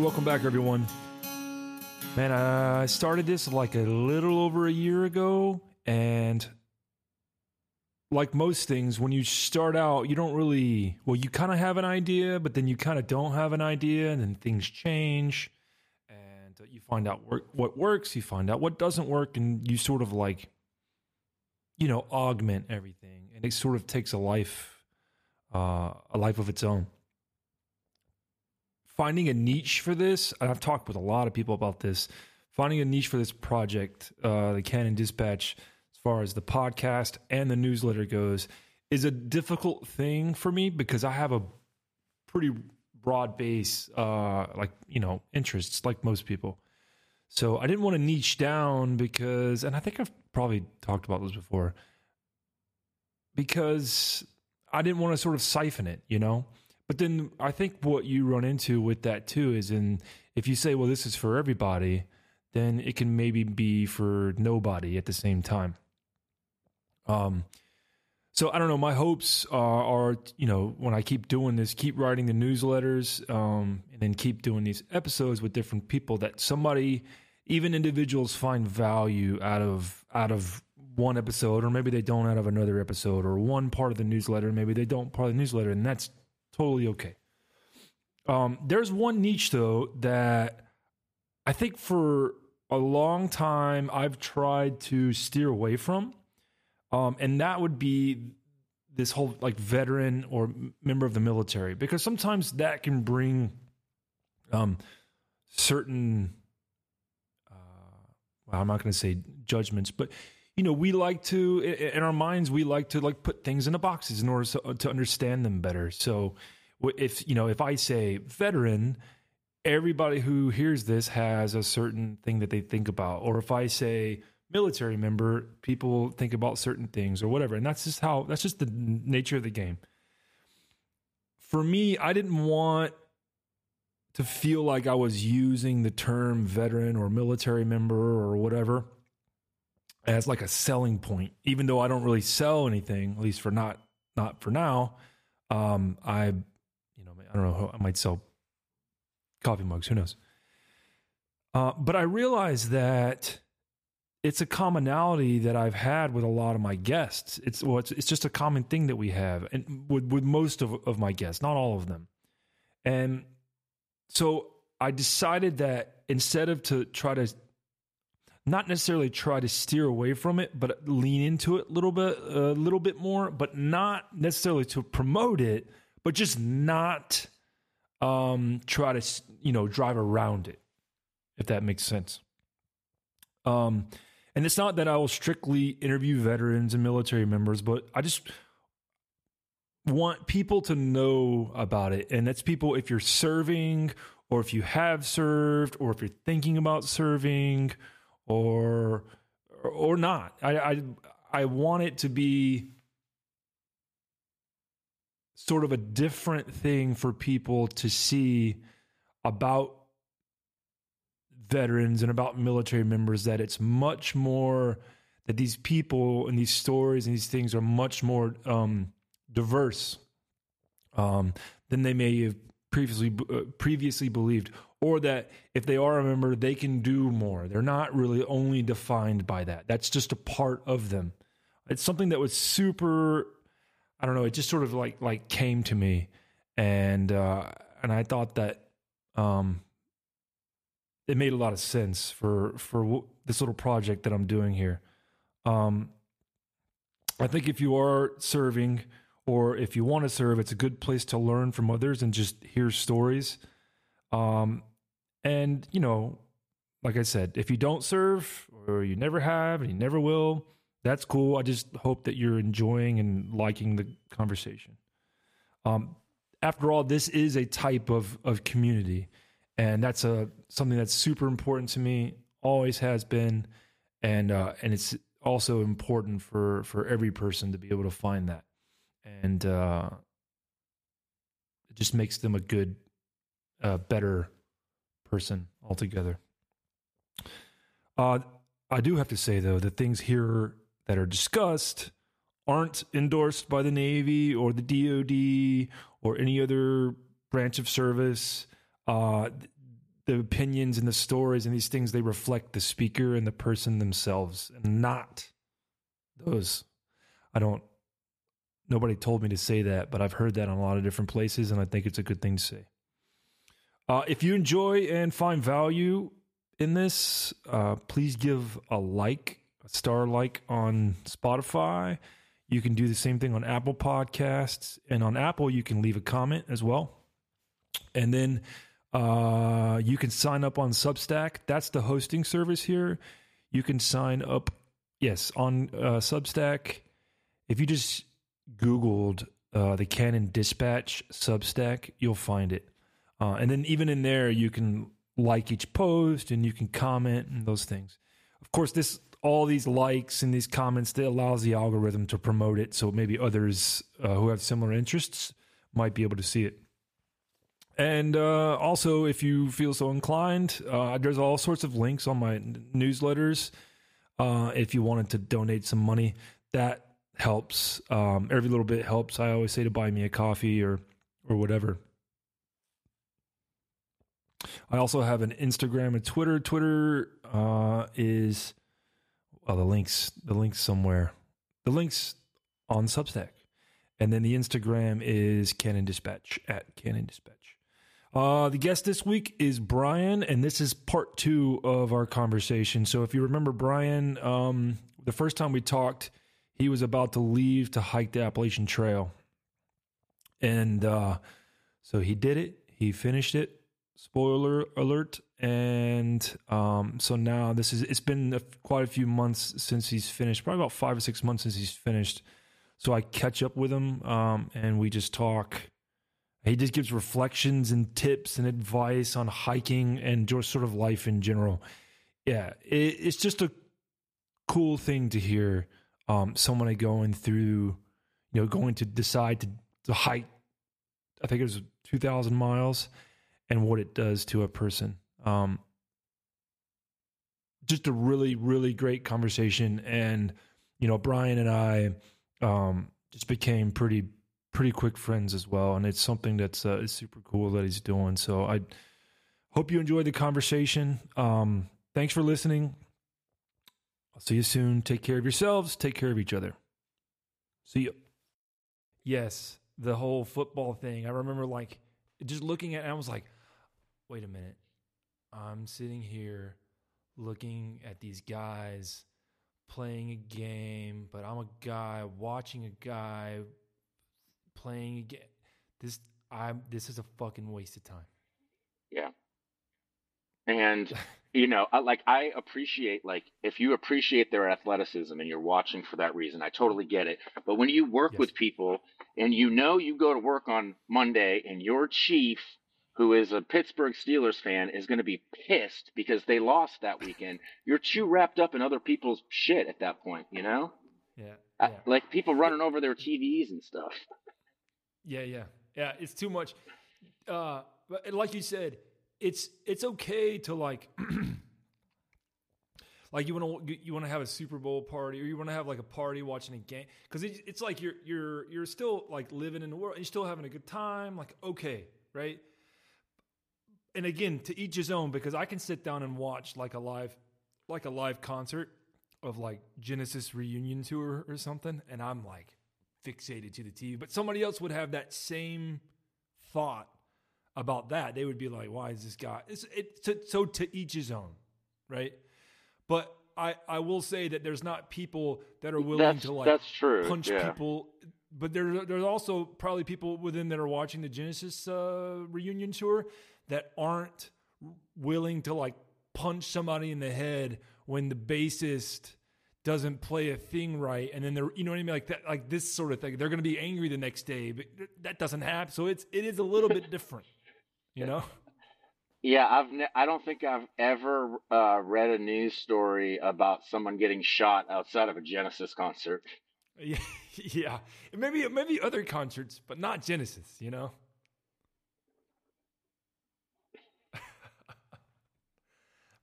Welcome back, everyone. Man, I started this like a little over a year ago, and like most things, when you start out, you don't really, well, you kind of have an idea, but then you kind of don't have an idea, and then things change, and you find out what works, you find out what doesn't work, and you sort of like, you know, augment everything, and it sort of takes a life, uh, a life of its own finding a niche for this, and I've talked with a lot of people about this, finding a niche for this project, uh, the Cannon Dispatch, as far as the podcast and the newsletter goes, is a difficult thing for me because I have a pretty broad base, uh, like, you know, interests, like most people. So I didn't want to niche down because, and I think I've probably talked about this before, because I didn't want to sort of siphon it, you know? But then I think what you run into with that too is in if you say, well, this is for everybody, then it can maybe be for nobody at the same time. Um, so I don't know. My hopes are, are, you know, when I keep doing this, keep writing the newsletters, um, and then keep doing these episodes with different people, that somebody, even individuals, find value out of out of one episode, or maybe they don't out of another episode, or one part of the newsletter, maybe they don't part of the newsletter, and that's totally okay. Um, there's one niche though that I think for a long time I've tried to steer away from, um, and that would be this whole like veteran or member of the military because sometimes that can bring um, certain. Uh, well, I'm not going to say judgments, but you know, we like to in our minds we like to like put things into boxes in order to, uh, to understand them better. So if you know, if I say veteran, everybody who hears this has a certain thing that they think about. Or if I say military member, people think about certain things or whatever. And that's just how that's just the nature of the game. For me, I didn't want to feel like I was using the term veteran or military member or whatever as like a selling point, even though I don't really sell anything, at least for not not for now. Um, I, you know, I don't know, I might sell coffee mugs. Who knows? Uh, but I realize that it's a commonality that I've had with a lot of my guests. It's well, it's, it's just a common thing that we have, and with with most of of my guests, not all of them. And so I decided that instead of to try to not necessarily try to steer away from it, but lean into it a little bit, a little bit more, but not necessarily to promote it, but just not um, try to, you know, drive around it, if that makes sense. Um, and it's not that I will strictly interview veterans and military members, but I just want people to know about it. And that's people if you're serving, or if you have served, or if you're thinking about serving or or not. I I, I want it to be sort of a different thing for people to see about veterans and about military members that it's much more that these people and these stories and these things are much more um, diverse um, than they may have previously uh, previously believed or that if they are a member they can do more. They're not really only defined by that. That's just a part of them. It's something that was super i don't know it just sort of like like came to me. And uh and i thought that um it made a lot of sense for for w- this little project that i'm doing here. Um i think if you are serving or if you want to serve, it's a good place to learn from others and just hear stories. Um, and you know, like I said, if you don't serve or you never have and you never will, that's cool. I just hope that you're enjoying and liking the conversation. Um, after all, this is a type of of community, and that's a something that's super important to me. Always has been, and uh, and it's also important for for every person to be able to find that and uh, it just makes them a good, uh, better person altogether. Uh, I do have to say though, the things here that are discussed aren't endorsed by the Navy or the DoD or any other branch of service. Uh, the opinions and the stories and these things they reflect the speaker and the person themselves and not those i don't nobody told me to say that but i've heard that in a lot of different places and i think it's a good thing to say uh, if you enjoy and find value in this uh, please give a like a star like on spotify you can do the same thing on apple podcasts and on apple you can leave a comment as well and then uh, you can sign up on Substack. That's the hosting service here. You can sign up, yes, on uh, Substack. If you just Googled uh, the Cannon Dispatch Substack, you'll find it. Uh, and then even in there, you can like each post and you can comment and those things. Of course, this all these likes and these comments that allows the algorithm to promote it, so maybe others uh, who have similar interests might be able to see it. And uh, also, if you feel so inclined, uh, there's all sorts of links on my newsletters. Uh, if you wanted to donate some money, that helps. Um, every little bit helps. I always say to buy me a coffee or or whatever. I also have an Instagram and Twitter. Twitter uh, is well, the links the links somewhere. The links on Substack, and then the Instagram is Cannon Dispatch at Cannon Dispatch. Uh, the guest this week is Brian, and this is part two of our conversation. So, if you remember Brian, um, the first time we talked, he was about to leave to hike the Appalachian Trail. And uh, so he did it, he finished it. Spoiler alert. And um, so now this is, it's been a, quite a few months since he's finished, probably about five or six months since he's finished. So I catch up with him um, and we just talk he just gives reflections and tips and advice on hiking and just sort of life in general. Yeah, it, it's just a cool thing to hear um, someone going through, you know, going to decide to, to hike, I think it was 2,000 miles and what it does to a person. Um, just a really, really great conversation. And, you know, Brian and I um, just became pretty pretty quick friends as well, and it's something that's uh, super cool that he's doing. So I hope you enjoyed the conversation. Um, thanks for listening. I'll see you soon. Take care of yourselves. Take care of each other. See you. Yes, the whole football thing. I remember like just looking at it, I was like, wait a minute. I'm sitting here looking at these guys playing a game, but I'm a guy watching a guy playing a game. This I'm this is a fucking waste of time. Yeah. And you know, like I appreciate like if you appreciate their athleticism and you're watching for that reason, I totally get it. But when you work yes. with people and you know you go to work on Monday and your chief who is a Pittsburgh Steelers fan is going to be pissed because they lost that weekend. You're too wrapped up in other people's shit at that point, you know? Yeah. yeah. I, like people running over their TVs and stuff. Yeah, yeah, yeah. It's too much. Uh, but like you said, it's it's okay to like. like you want to you want to have a Super Bowl party or you want to have like a party watching a game because it, it's like you're you're you're still like living in the world and you're still having a good time like okay right and again to each his own because I can sit down and watch like a live like a live concert of like Genesis reunion tour or something and I'm like fixated to the TV. But somebody else would have that same thought about that. They would be like, "Why is this guy?" It's it, to, so to each his own, right? But I I will say that there's not people that are willing that's, to like that's true. punch yeah. people. But there, there's also probably people within that are watching the Genesis uh, reunion tour that aren't willing to like punch somebody in the head when the bassist doesn't play a thing right and then they're you know what I mean? Like that like this sort of thing. They're going to be angry the next day but that doesn't happen so it's it is a little bit different you know? Yeah I've ne- I don't think I've ever uh, read a news story about someone getting shot outside of a Genesis concert. Yeah yeah maybe maybe other concerts but not Genesis you know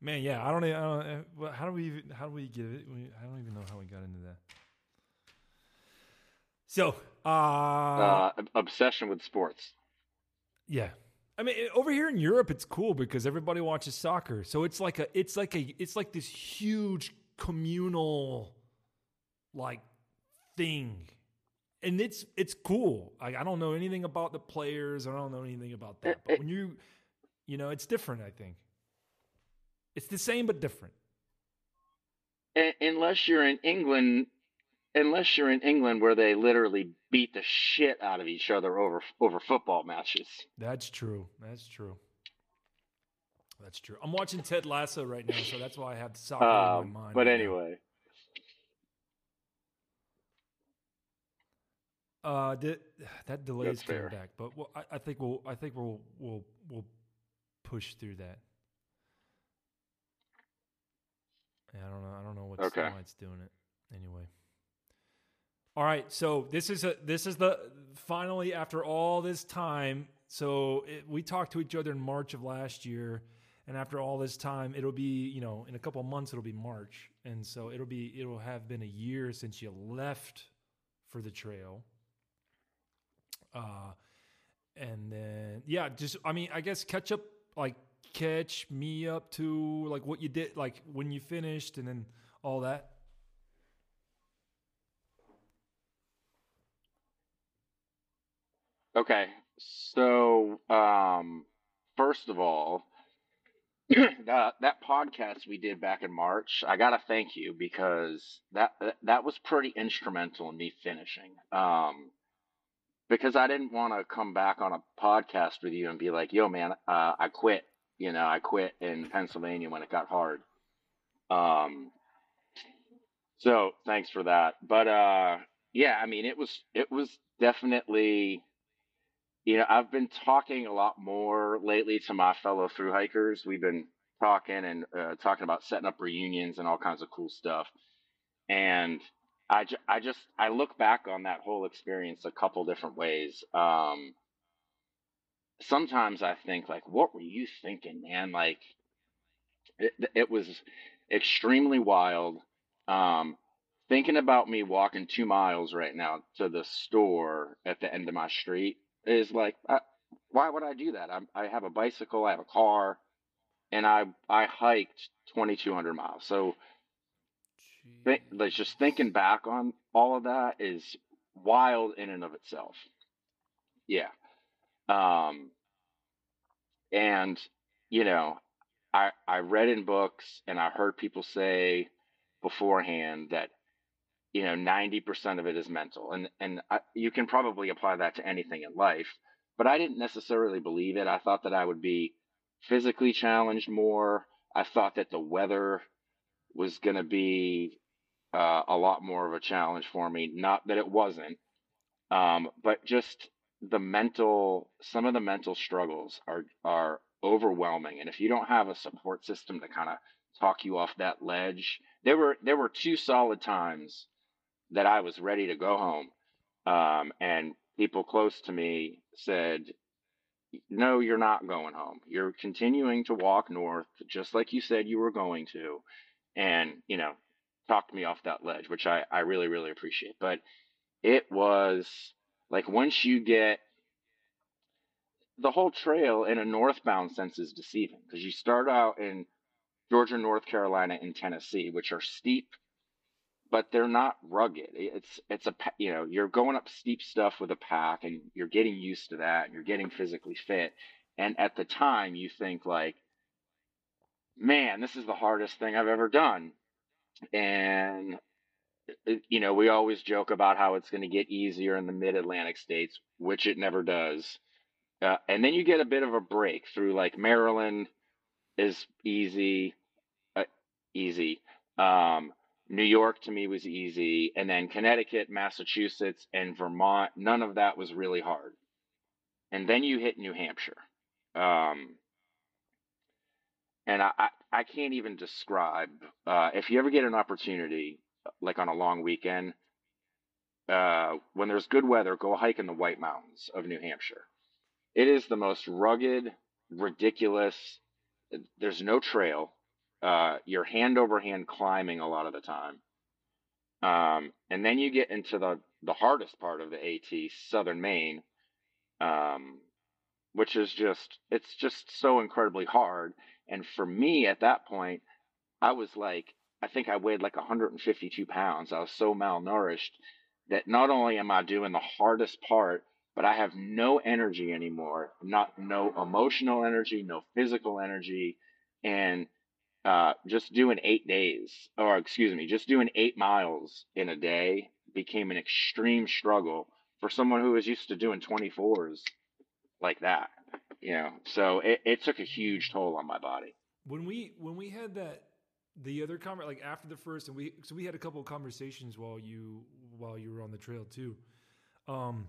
Man, yeah, I don't, I don't. Uh, how do we? Even, how do we get it? I don't even know how we got into that. So, uh, uh obsession with sports. Yeah, I mean, over here in Europe, it's cool because everybody watches soccer. So it's like a, it's like a, it's like this huge communal, like thing, and it's it's cool. I, I don't know anything about the players. I don't know anything about that. But when you, you know, it's different. I think it's the same but different. Unless you're in England, unless you're in England where they literally beat the shit out of each other over over football matches. That's true. That's true. That's true. I'm watching Ted Lasso right now, so that's why I have soccer um, in my um, mind. But right anyway. Uh, did, that delay is coming back, but well, I, I, think we'll, I think we'll, we'll, we'll push through that. Yeah, I don't know. I don't know what's, okay. why it's doing it anyway. All right, so this is a this is the finally after all this time. So it, we talked to each other in March of last year, and after all this time, it'll be you know in a couple months it'll be March, and so it'll be it'll have been a year since you left for the trail. Uh, and then yeah, just I mean I guess catch up like catch me up to like what you did like when you finished and then all that. Okay. So, um, first of all, that that podcast we did back in March, I gotta thank you because that that was pretty instrumental in me finishing. Um, because I didn't want to come back on a podcast with you and be like, "Yo, man, uh, I quit." You know, I quit in Pennsylvania when it got hard. Um, so thanks for that. But uh, yeah, I mean, it was it was definitely you know, I've been talking a lot more lately to my fellow through hikers. We've been talking and uh, talking about setting up reunions and all kinds of cool stuff. And I, ju- I just I look back on that whole experience a couple different ways. Um, sometimes I think like, what were you thinking, man? Like, it, it was extremely wild. Um, thinking about me walking two miles right now to the store at the end of my street is like, I, why would I do that? I'm, I have a bicycle, I have a car, and I I hiked 2,200 miles. So, th- like just thinking back on all of that is wild in and of itself. Yeah. Um, and you know, I I read in books and I heard people say beforehand that you know 90% of it is mental and and I, you can probably apply that to anything in life but i didn't necessarily believe it. I thought that i would be physically challenged more. I thought that the weather was going to be uh, a lot more of a challenge for me. Not that it wasn't um, but just the mental some of the mental struggles are are overwhelming and if you don't have a support system to kind of talk you off that ledge there were there were two solid times that I was ready to go home. Um, and people close to me said, No, you're not going home. You're continuing to walk north, just like you said you were going to. And, you know, talked me off that ledge, which I, I really, really appreciate. But it was like once you get the whole trail in a northbound sense is deceiving because you start out in Georgia, North Carolina, and Tennessee, which are steep but they're not rugged. It's it's a you know you're going up steep stuff with a pack and you're getting used to that and you're getting physically fit. And at the time you think like, man, this is the hardest thing I've ever done. And you know we always joke about how it's going to get easier in the mid Atlantic states, which it never does. Uh, and then you get a bit of a break through like Maryland is easy, uh, easy. Um, New York to me was easy. And then Connecticut, Massachusetts, and Vermont, none of that was really hard. And then you hit New Hampshire. Um, and I, I, I, can't even describe, uh, if you ever get an opportunity, like on a long weekend, uh, when there's good weather, go hike in the White Mountains of New Hampshire. It is the most rugged, ridiculous, there's no trail uh, you're hand over hand climbing a lot of the time. Um, and then you get into the, the hardest part of the AT, southern Maine, um, which is just it's just so incredibly hard. And for me at that point, I was like, I think I weighed like 152 pounds. I was so malnourished that not only am I doing the hardest part, but I have no energy anymore. Not no emotional energy, no physical energy, and uh, just doing eight days, or excuse me, just doing eight miles in a day became an extreme struggle for someone who was used to doing 24s like that. You know, so it, it took a huge toll on my body. When we when we had that the other conver like after the first and we so we had a couple of conversations while you while you were on the trail too. Um,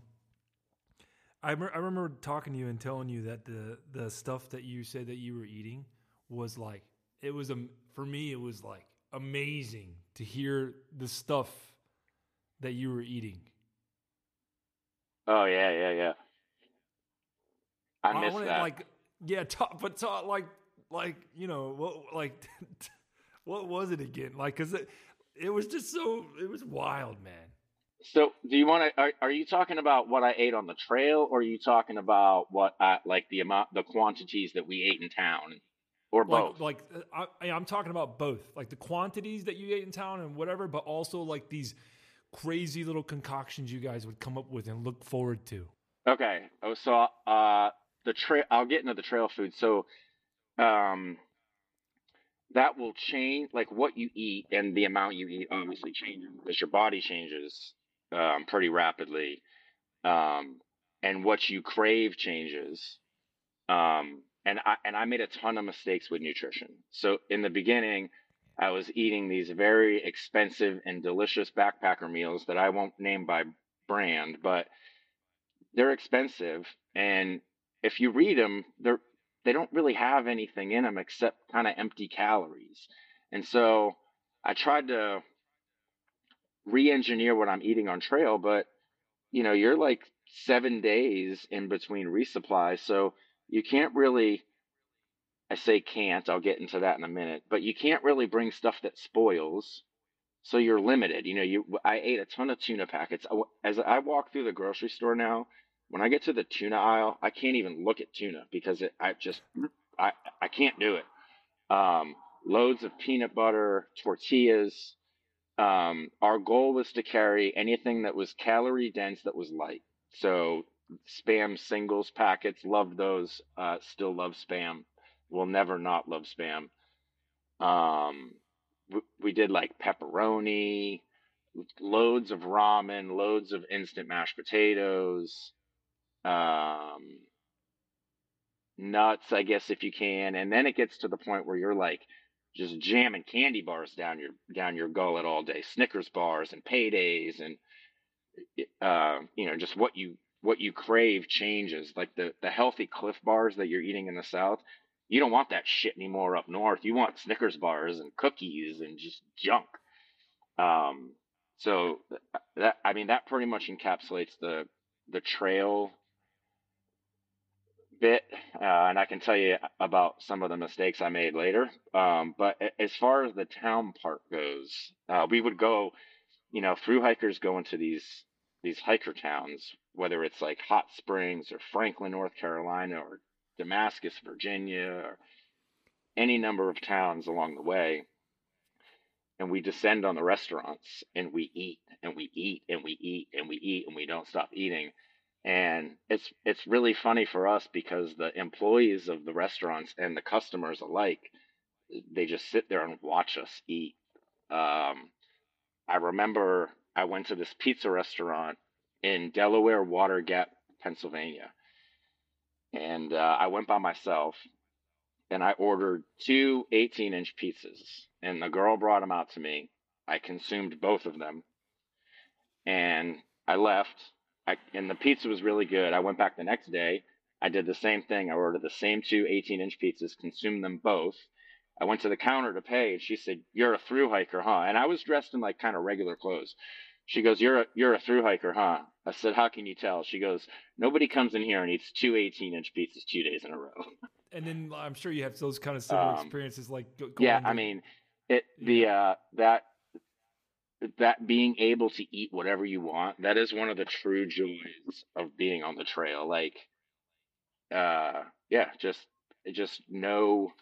I, I remember talking to you and telling you that the the stuff that you said that you were eating was like it was a for me it was like amazing to hear the stuff that you were eating. Oh yeah, yeah, yeah. I, I miss wanna, that. Like yeah, talk, but talk like like you know what like what was it again? Like because it it was just so it was wild, man. So, do you want to? Are, are you talking about what I ate on the trail, or are you talking about what I like the amount, the quantities that we ate in town, or both? Like, like uh, I, I'm talking about both, like the quantities that you ate in town and whatever, but also like these crazy little concoctions you guys would come up with and look forward to. Okay. Oh, so uh, the trail. I'll get into the trail food. So, um, that will change like what you eat and the amount you eat obviously changes because your body changes um, pretty rapidly, um, and what you crave changes. Um, and I and I made a ton of mistakes with nutrition. So in the beginning, I was eating these very expensive and delicious backpacker meals that I won't name by brand, but they're expensive. And if you read them, they're they don't really have anything in them except kind of empty calories. And so I tried to re-engineer what I'm eating on trail, but you know, you're like seven days in between resupplies, so you can't really. I say can't. I'll get into that in a minute, but you can't really bring stuff that spoils, so you're limited. You know, you. I ate a ton of tuna packets. As I walk through the grocery store now, when I get to the tuna aisle, I can't even look at tuna because it, I just I I can't do it. Um, loads of peanut butter, tortillas, um, our goal was to carry anything that was calorie dense that was light. So spam singles packets, love those. Uh, still love spam. Will never not love spam. Um, we, we did like pepperoni, loads of ramen, loads of instant mashed potatoes, um, nuts, I guess if you can, and then it gets to the point where you're like just jamming candy bars down your down your gullet all day, Snickers bars and paydays, and uh, you know just what you what you crave changes. Like the the healthy Clif bars that you're eating in the South, you don't want that shit anymore up north. You want Snickers bars and cookies and just junk. Um, so that I mean that pretty much encapsulates the the trail bit, uh, and I can tell you about some of the mistakes I made later. Um, but as far as the town part goes, uh, we would go, you know, through hikers go into these these hiker towns, whether it's like Hot Springs or Franklin, North Carolina, or Damascus, Virginia, or any number of towns along the way. And we descend on the restaurants and we eat and we eat and we eat and we eat and we don't stop eating and it's it's really funny for us because the employees of the restaurants and the customers alike they just sit there and watch us eat. Um, i remember i went to this pizza restaurant in delaware water gap pennsylvania. And uh, i went by myself and i ordered two 18 inch pizzas. And the girl brought them out to me. I consumed both of them. And i left I, and the pizza was really good. I went back the next day. I did the same thing. I ordered the same two 18 inch pizzas, consumed them both. I went to the counter to pay, and she said, "You're a through hiker, huh?" And I was dressed in like kind of regular clothes. She goes, "You're a you're a through hiker, huh?" I said, "How can you tell?" She goes, "Nobody comes in here and eats two 18 inch pizzas two days in a row." And then I'm sure you have those kind of similar um, experiences, like yeah. I mean, it the uh, that that being able to eat whatever you want, that is one of the true joys of being on the trail. Like uh, yeah, just just know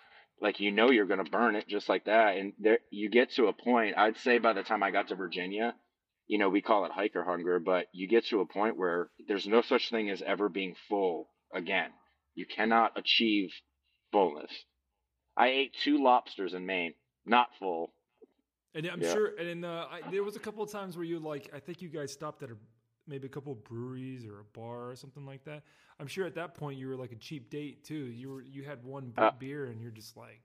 like you know you're going to burn it just like that. And there you get to a point i'd say by the time i got to virginia you know we call it hiker hunger but you get to a point where there's no such thing as ever being full again. You cannot achieve fullness. I ate two lobsters in maine not full and i'm yeah. sure and uh, I, there was a couple of times where you like i think you guys stopped at a maybe a couple of breweries or a bar or something like that. I'm sure at that point you were like a cheap date too. You were you had one uh, beer and you're just like,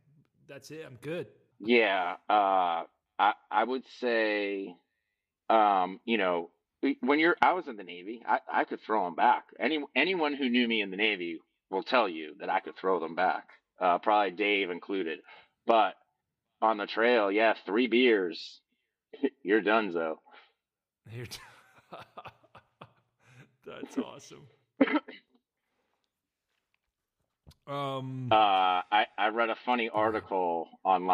that's it, I'm good. Yeah, uh, I I would say, um, you know, when you're I was in the Navy, I I could throw them back. Any anyone who knew me in the Navy will tell you that I could throw them back. Uh, probably Dave included, but on the trail, yeah, three beers, you're done, though. You're. T- That's awesome. um, uh, I I read a funny article on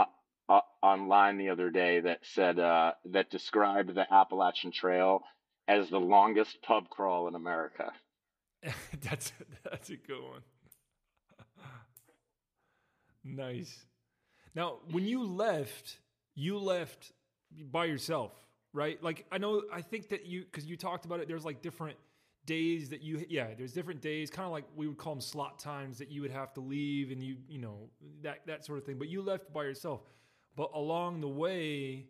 uh, online the other day that said uh, that described the Appalachian Trail as the longest pub crawl in America. that's that's a good one. nice. Now, when you left, you left by yourself, right? Like I know, I think that you because you talked about it. There's like different days that you yeah there's different days kind of like we would call them slot times that you would have to leave and you you know that that sort of thing but you left by yourself but along the way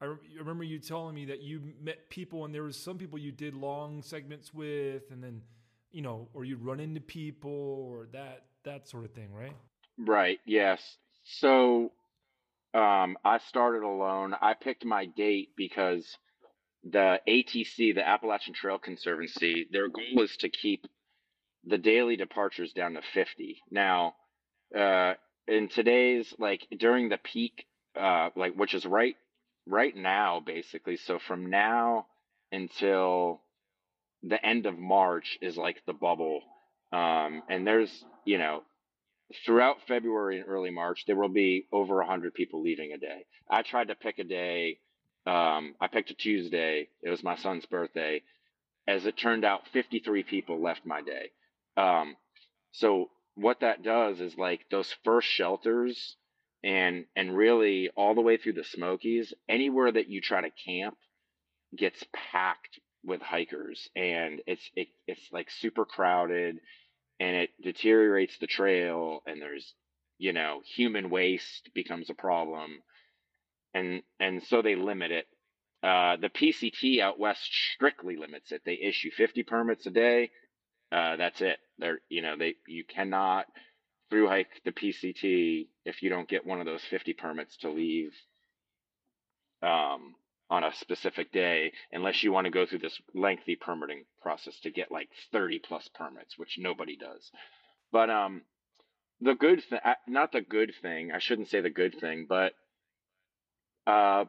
I, re- I remember you telling me that you met people and there was some people you did long segments with and then you know or you'd run into people or that that sort of thing right right yes so um i started alone i picked my date because the ATC, the Appalachian Trail Conservancy, their goal is to keep the daily departures down to 50. Now, uh, in today's like during the peak, uh, like which is right right now basically. So from now until the end of March is like the bubble. Um, and there's you know throughout February and early March there will be over 100 people leaving a day. I tried to pick a day um, I picked a Tuesday. It was my son's birthday. As it turned out, 53 people left my day. Um, so what that does is like those first shelters and and really all the way through the Smokies, anywhere that you try to camp gets packed with hikers and it's it, it's like super crowded and it deteriorates the trail and there's you know human waste becomes a problem and and so they limit it. Uh, the PCT out west strictly limits it. They issue 50 permits a day. Uh, that's it. They're you know they you cannot through hike the PCT if you don't get one of those 50 permits to leave um, on a specific day, unless you want to go through this lengthy permitting process to get like 30 plus permits, which nobody does. But um, the good thing, not the good thing, I shouldn't say the good thing, but uh,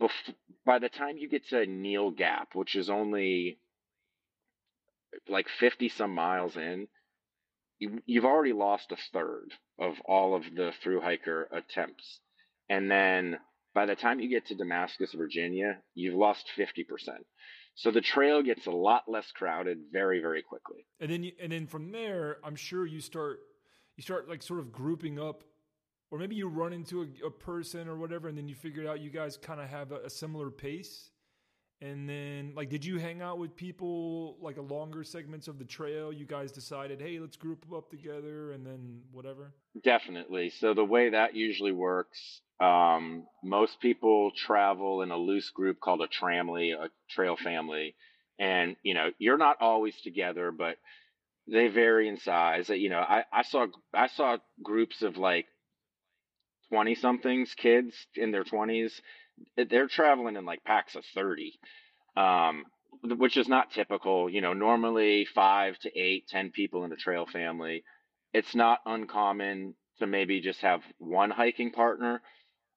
bef- by the time you get to Neel Gap, which is only like 50 some miles in, you, you've already lost a third of all of the through hiker attempts. And then by the time you get to Damascus, Virginia, you've lost 50%. So the trail gets a lot less crowded very, very quickly. And then, you, and then from there, I'm sure you start, you start like sort of grouping up or maybe you run into a, a, person or whatever, and then you figure out you guys kind of have a, a, similar pace. And then, like, did you hang out with people like a longer segments of the trail? You guys decided, hey, let's group up together, and then whatever. Definitely. So the way that usually works, um, most people travel in a loose group called a tramily, a trail family, and you know you're not always together, but they vary in size. You know, I, I saw I saw groups of like 20 somethings, kids in their 20s, they're traveling in like packs of 30, um, which is not typical. You know, normally five to eight, ten people in a trail family. It's not uncommon to maybe just have one hiking partner.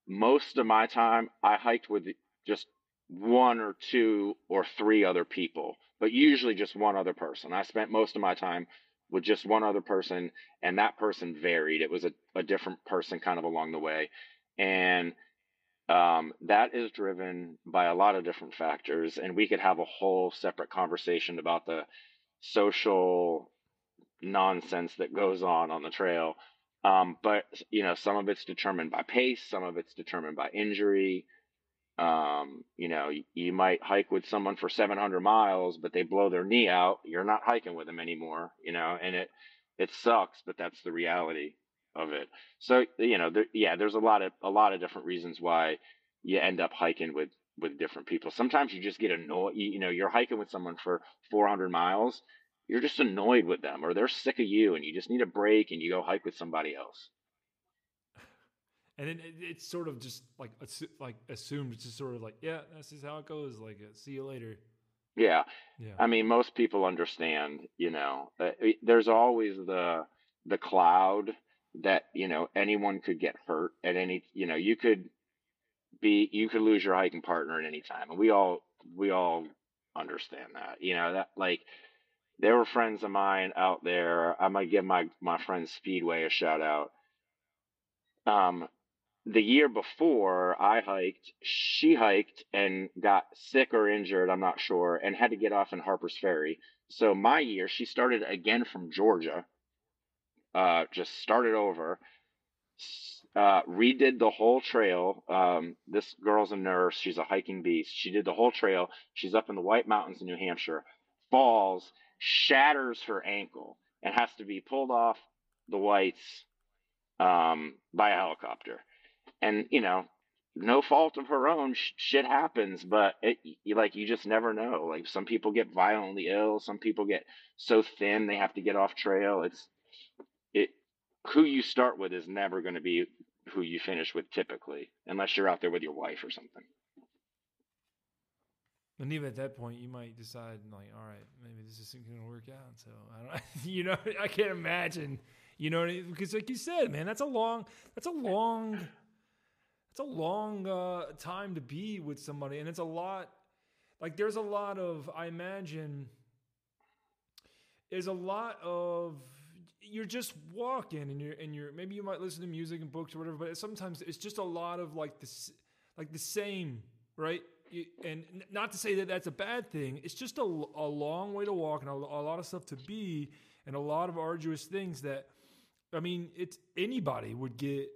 Most of my time, I hiked with just one or two or three other people, but usually just one other person. I spent most of my time with just one other person, and that person varied. It was a, a different person kind of along the way. And um, that is driven by a lot of different factors. And we could have a whole separate conversation about the social nonsense that goes on on the trail. Um, but you know, some of it's determined by pace, some of it's determined by injury. Um, you know, you, you might hike with someone for 700 miles, but they blow their knee out. You're not hiking with them anymore, you know, and it, it sucks, but that's the reality of it. So, you know, there, yeah, there's a lot of, a lot of different reasons why you end up hiking with, with different people. Sometimes you just get annoyed, you, you know, you're hiking with someone for 400 miles. You're just annoyed with them or they're sick of you and you just need a break and you go hike with somebody else. And then it, it's sort of just like like assumed it's just sort of like yeah this is how it goes like uh, see you later. Yeah. Yeah. I mean most people understand you know uh, there's always the the cloud that you know anyone could get hurt at any you know you could be you could lose your hiking partner at any time and we all we all understand that you know that like there were friends of mine out there i might give my my friend speedway a shout out um the year before I hiked, she hiked and got sick or injured, I'm not sure, and had to get off in Harper's Ferry. So my year, she started again from Georgia, uh, just started over, uh, redid the whole trail. Um, this girl's a nurse. She's a hiking beast. She did the whole trail. She's up in the White Mountains in New Hampshire, falls, shatters her ankle, and has to be pulled off the Whites um, by a helicopter. And you know no fault of her own sh- shit happens but it you, like you just never know. Like some people get violently ill some people get so thin they have to get off trail. It's it who you start with is never going to be who you finish with typically unless you're out there with your wife or something and even at that point, you might decide, like, all right, maybe this isn't going to work out. So I don't, you know, I can't imagine, you know, because like you said, man, that's a long, that's a long that's a long uh, time to be with somebody, and it's a lot. Like there's a lot of I imagine. There's a lot of you're just walking and you're and you're maybe you might listen to music and books or whatever, but sometimes it's just a lot of like this like the same, right? And not to say that that's a bad thing. It's just a, a long way to walk and a, a lot of stuff to be and a lot of arduous things that I mean, it's anybody would get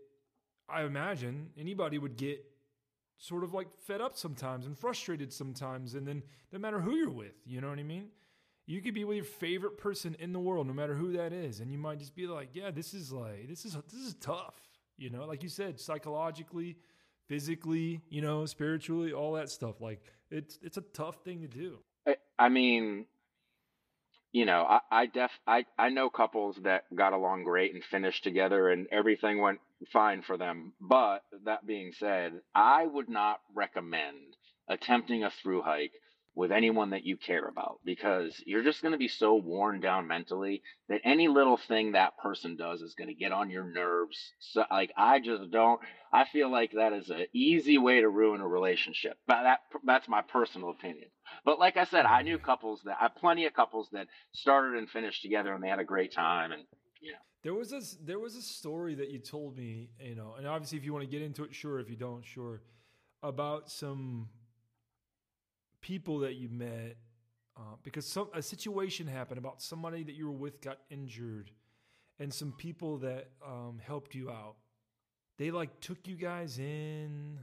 I imagine anybody would get sort of like fed up sometimes and frustrated sometimes. And then no matter who you're with, you know what I mean? You could be with your favorite person in the world, no matter who that is. And you might just be like, yeah, this is like, this is, this is tough. You know, like you said, psychologically, physically, you know, spiritually, all that stuff. Like it's, it's a tough thing to do. I mean, you know, I, I def I, I know couples that got along great and finished together and everything went fine for them. But that being said, I would not recommend attempting a through hike with anyone that you care about because you're just going to be so worn down mentally that any little thing that person does is going to get on your nerves. So like I just don't I feel like that is an easy way to ruin a relationship. But that that's my personal opinion. But like I said, I knew mm-hmm. couples that I plenty of couples that started and finished together and they had a great time and you know. There was a there was a story that you told me, you know, and obviously if you want to get into it, sure. If you don't, sure. About some people that you met uh, because some a situation happened about somebody that you were with got injured, and some people that um, helped you out. They like took you guys in.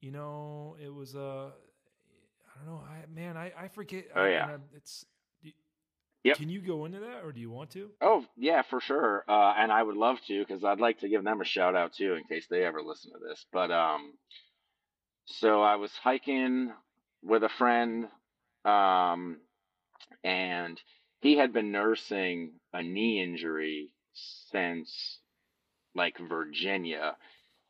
You know, it was a. Uh, I don't know. I man, I I forget. Oh yeah. I, it's. Yep. Can you go into that, or do you want to? Oh yeah, for sure. Uh, and I would love to because I'd like to give them a shout out too in case they ever listen to this. But um, so I was hiking with a friend, um, and he had been nursing a knee injury since like Virginia,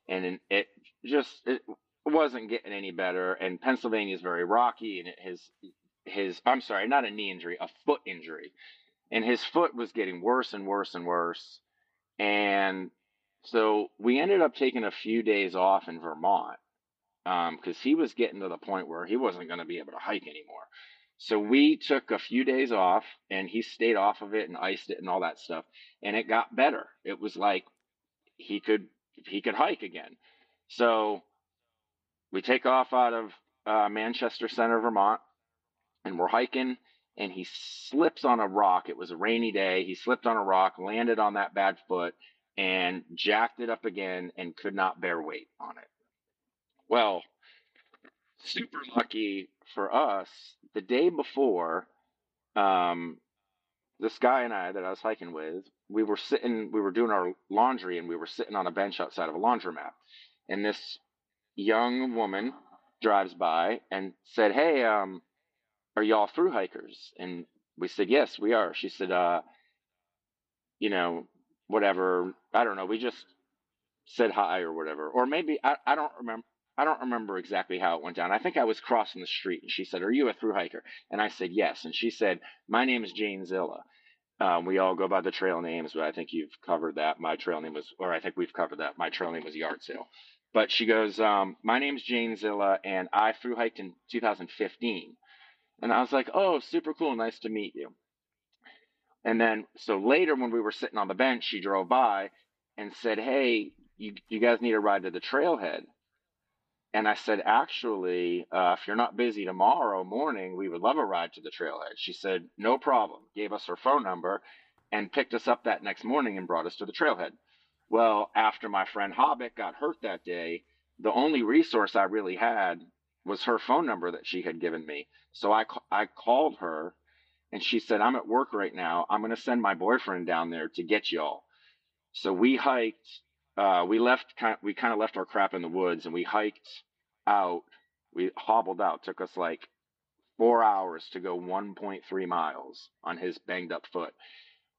and it just it wasn't getting any better. And Pennsylvania is very rocky, and his his I'm sorry, not a knee injury, a foot injury, and his foot was getting worse and worse and worse, and so we ended up taking a few days off in Vermont because um, he was getting to the point where he wasn't going to be able to hike anymore. So we took a few days off and he stayed off of it and iced it and all that stuff. And it got better. It was like he could, he could hike again. So we take off out of uh, Manchester Center, Vermont, and we're hiking and he slips on a rock. It was a rainy day. He slipped on a rock, landed on that bad foot, and jacked it up again and could not bear weight on it. Well, super lucky for us, the day before, um, this guy and I that I was hiking with, we were sitting, we were doing our laundry and we were sitting on a bench outside of a laundromat. And this young woman drives by and said, Hey, um, are y'all through hikers? And we said, Yes, we are. She said, uh, you know, whatever. I don't know. We just said hi or whatever. Or maybe I, I don't remember. I don't remember exactly how it went down. I think I was crossing the street and she said, Are you a through hiker? And I said, Yes. And she said, My name is Jane Zilla. Um, we all go by the trail names, but I think you've covered that. My trail name was, or I think we've covered that. My trail name was Yard Sale. But she goes, um, My name's Jane Zilla, and I through hiked in 2015. And I was like, Oh, super cool. Nice to meet you. And then, so later when we were sitting on the bench, she drove by and said, Hey, you, you guys need a ride to the trailhead. And I said, actually, uh, if you're not busy tomorrow morning, we would love a ride to the trailhead. She said, no problem. Gave us her phone number and picked us up that next morning and brought us to the trailhead. Well, after my friend Hobbit got hurt that day, the only resource I really had was her phone number that she had given me. So I, I called her and she said, I'm at work right now. I'm going to send my boyfriend down there to get y'all. So we hiked uh, we left we kind of left our crap in the woods and we hiked out. We hobbled out. Took us like four hours to go 1.3 miles on his banged up foot.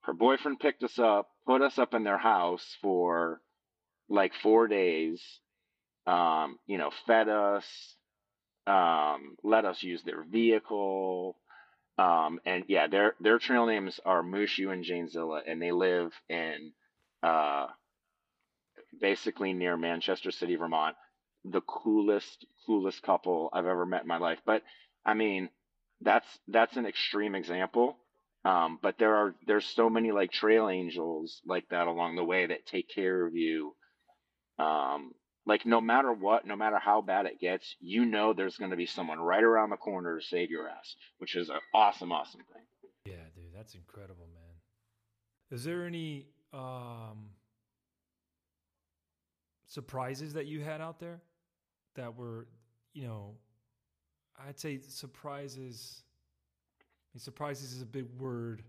Her boyfriend picked us up put us up in their house for like four days um, you know fed us um, let us use their vehicle um, and yeah their their trail names are mushu and janezilla and they live in uh, basically near Manchester Center, Vermont. The coolest, coolest couple I've ever met in my life. But I mean, that's that's an extreme example. Um, but there are there's so many like trail angels like that along the way that take care of you. Um, like no matter what, no matter how bad it gets, you know there's going to be someone right around the corner to save your ass, which is an awesome, awesome thing. Yeah, dude, that's incredible, man. Is there any um surprises that you had out there that were, you know, I'd say surprises. I mean, surprises is a big word.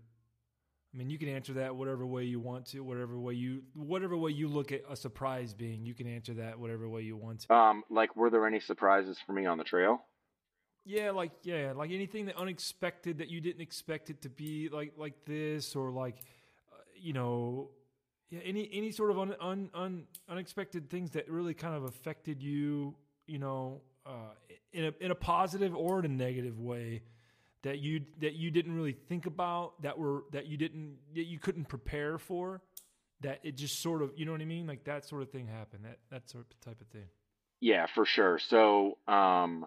I mean, you can answer that whatever way you want to, whatever way you, whatever way you look at a surprise being. You can answer that whatever way you want to. Um, like, were there any surprises for me on the trail? Yeah, like yeah, like anything that unexpected that you didn't expect it to be like like this, or like, uh, you know, yeah, any any sort of un, un, un, unexpected things that really kind of affected you, you know, uh, in a in a positive or in a negative way that you that you didn't really think about that were that you didn't that you couldn't prepare for that it just sort of you know what I mean like that sort of thing happened that that sort of type of thing. Yeah, for sure. So, um,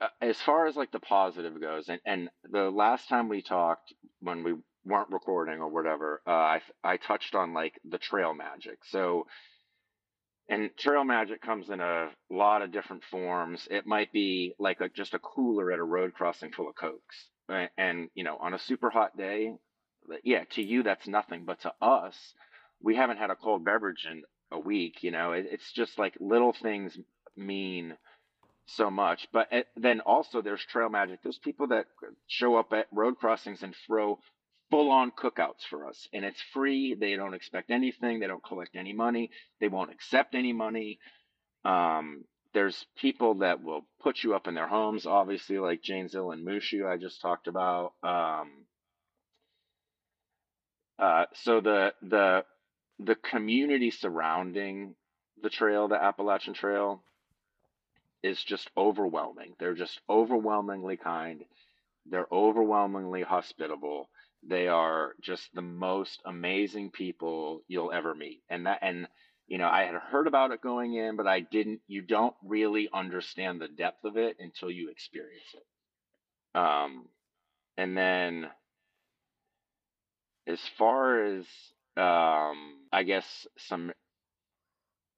uh, as far as like the positive goes, and, and the last time we talked when we weren't recording or whatever, uh, I I touched on like the trail magic. So, and trail magic comes in a lot of different forms. It might be like a, just a cooler at a road crossing full of cokes, and, and you know, on a super hot day, yeah, to you that's nothing, but to us, we haven't had a cold beverage in a week. You know, it, it's just like little things mean so much. But then also there's trail magic. There's people that show up at road crossings and throw full on cookouts for us. And it's free. They don't expect anything. They don't collect any money. They won't accept any money. Um, there's people that will put you up in their homes, obviously, like Jane Zilla and Mushu, I just talked about. Um, uh, so the the the community surrounding the trail, the Appalachian Trail, is just overwhelming. They're just overwhelmingly kind. They're overwhelmingly hospitable they are just the most amazing people you'll ever meet. And that, and, you know, I had heard about it going in, but I didn't, you don't really understand the depth of it until you experience it. Um, and then as far as, um, I guess some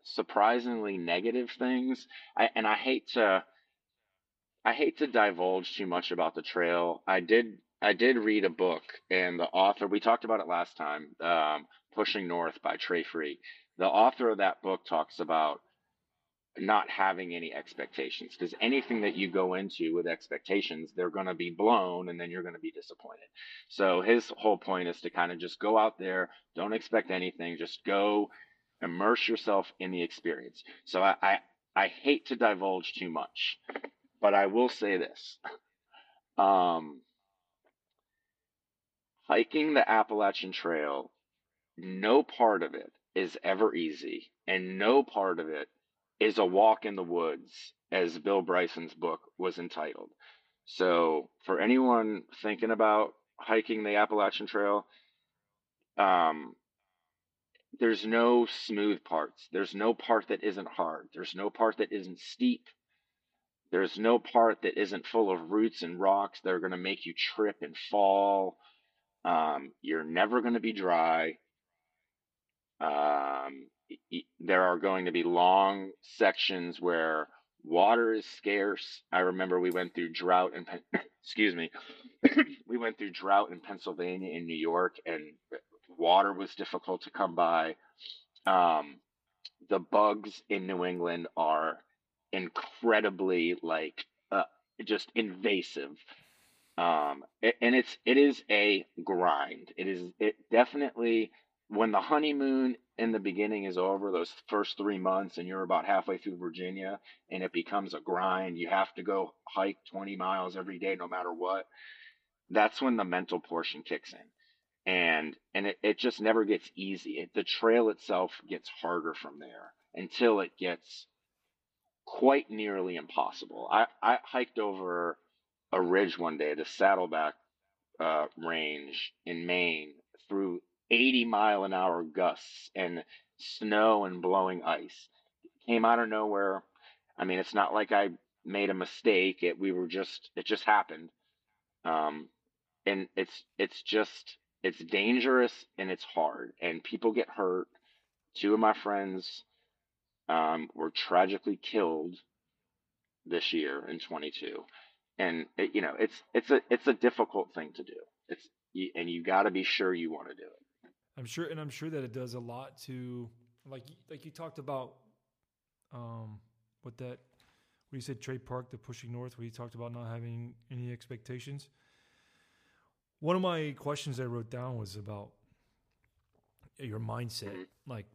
surprisingly negative things, I, and I hate to, I hate to divulge too much about the trail. I did I did read a book, and the author we talked about it last time, um, Pushing North by Trey Free. The author of that book talks about not having any expectations because anything that you go into with expectations they're going to be blown and then you're going to be disappointed. So his whole point is to kind of just go out there don't expect anything just go immerse yourself in the experience. So i i, I hate to divulge too much but i will say this. Um hiking the appalachian trail no part of it is ever easy and no part of it is a walk in the woods, as Bill Bryson's book was entitled. So, for anyone thinking about hiking the Appalachian Trail, um, there's no smooth parts. There's no part that isn't hard. There's no part that isn't steep. There's no part that isn't full of roots and rocks that are going to make you trip and fall. Um, you're never going to be dry. Um, there are going to be long sections where water is scarce. I remember we went through drought and excuse me, we went through drought in Pennsylvania and New York, and water was difficult to come by. Um, the bugs in New England are incredibly like uh, just invasive. Um, and it's it is a grind. It is it definitely when the honeymoon in the beginning is over, those first three months, and you're about halfway through Virginia, and it becomes a grind, you have to go hike 20 miles every day, no matter what. That's when the mental portion kicks in. And and it, it just never gets easy. It, the trail itself gets harder from there until it gets quite nearly impossible. I, I hiked over a ridge one day, the Saddleback uh, Range in Maine, through 80 mile an hour gusts and snow and blowing ice. Came out of nowhere. I mean, it's not like I made a mistake. It we were just it just happened. Um, and it's it's just it's dangerous and it's hard and people get hurt. Two of my friends um, were tragically killed this year in 22 and it, you know it's it's a it's a difficult thing to do it's and you got to be sure you want to do it I'm sure, and I'm sure that it does a lot to, like, like you talked about, um, what that, when you said Trey Park, the pushing north, where you talked about not having any expectations. One of my questions I wrote down was about your mindset, mm-hmm. like,